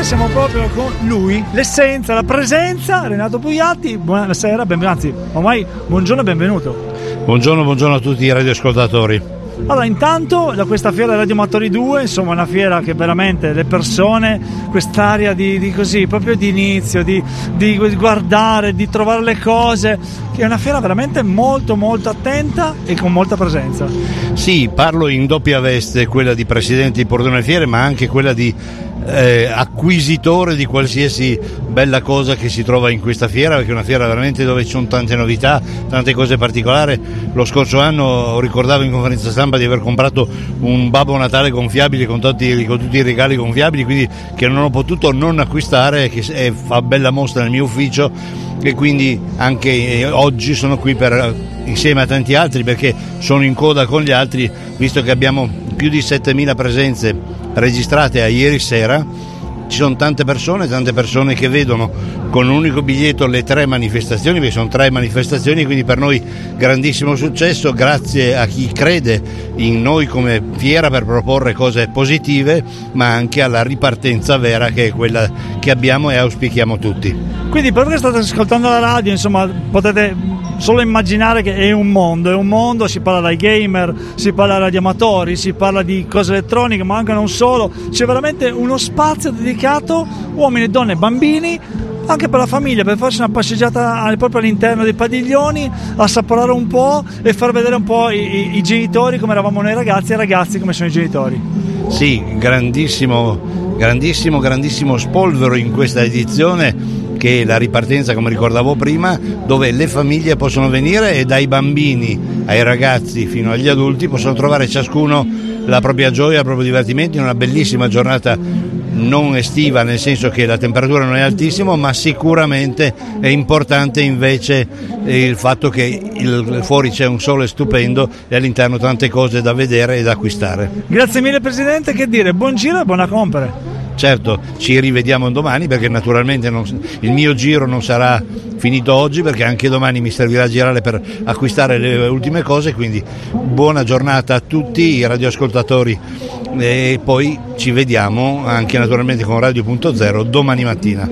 stasera siamo proprio con lui, l'essenza, la presenza, Renato Pugliatti. Buonasera, ben, anzi, ormai buongiorno e benvenuto. Buongiorno, buongiorno a tutti i radioascoltatori. Allora, intanto da questa fiera Radio Amatori 2, insomma, una fiera che veramente le persone, quest'area di, di così, proprio di inizio, di, di, guardare, di trovare le cose, che è una fiera veramente molto, molto attenta e con molta presenza. Sì, parlo in doppia veste, quella di presidente di Portone Fiere, ma anche quella di eh, acquisitore di qualsiasi bella cosa che si trova in questa fiera, perché è una fiera veramente dove ci sono tante novità, tante cose particolari. Lo scorso anno ricordavo in conferenza stampa di aver comprato un Babbo Natale gonfiabile con tutti, con tutti i regali gonfiabili, quindi che non ho potuto non acquistare, che fa bella mostra nel mio ufficio e quindi anche oggi sono qui per, insieme a tanti altri perché sono in coda con gli altri, visto che abbiamo più di 7.000 presenze registrate a ieri sera ci sono tante persone, tante persone che vedono con un unico biglietto le tre manifestazioni, perché sono tre manifestazioni, quindi per noi grandissimo successo, grazie a chi crede in noi come fiera per proporre cose positive, ma anche alla ripartenza vera che è quella che abbiamo e auspichiamo tutti. Quindi per voi che state ascoltando la radio, insomma, potete solo immaginare che è un mondo, è un mondo, si parla dai gamer, si parla di amatori, si parla di cose elettroniche, ma anche non solo, c'è veramente uno spazio dedicato uomini, donne e bambini anche per la famiglia, per farsi una passeggiata proprio all'interno dei padiglioni, assaporare un po' e far vedere un po' i, i, i genitori come eravamo noi ragazzi e i ragazzi come sono i genitori. Sì, grandissimo, grandissimo, grandissimo spolvero in questa edizione che è la ripartenza, come ricordavo prima, dove le famiglie possono venire e dai bambini ai ragazzi fino agli adulti possono trovare ciascuno la propria gioia, il proprio divertimento in una bellissima giornata non estiva nel senso che la temperatura non è altissima ma sicuramente è importante invece il fatto che il, fuori c'è un sole stupendo e all'interno tante cose da vedere e da acquistare. Grazie mille Presidente, che dire, buon giro e buona compere. Certo, ci rivediamo domani perché naturalmente non, il mio giro non sarà finito oggi perché anche domani mi servirà a girare per acquistare le ultime cose, quindi buona giornata a tutti i radioascoltatori e poi ci vediamo anche naturalmente con Radio.0 domani mattina.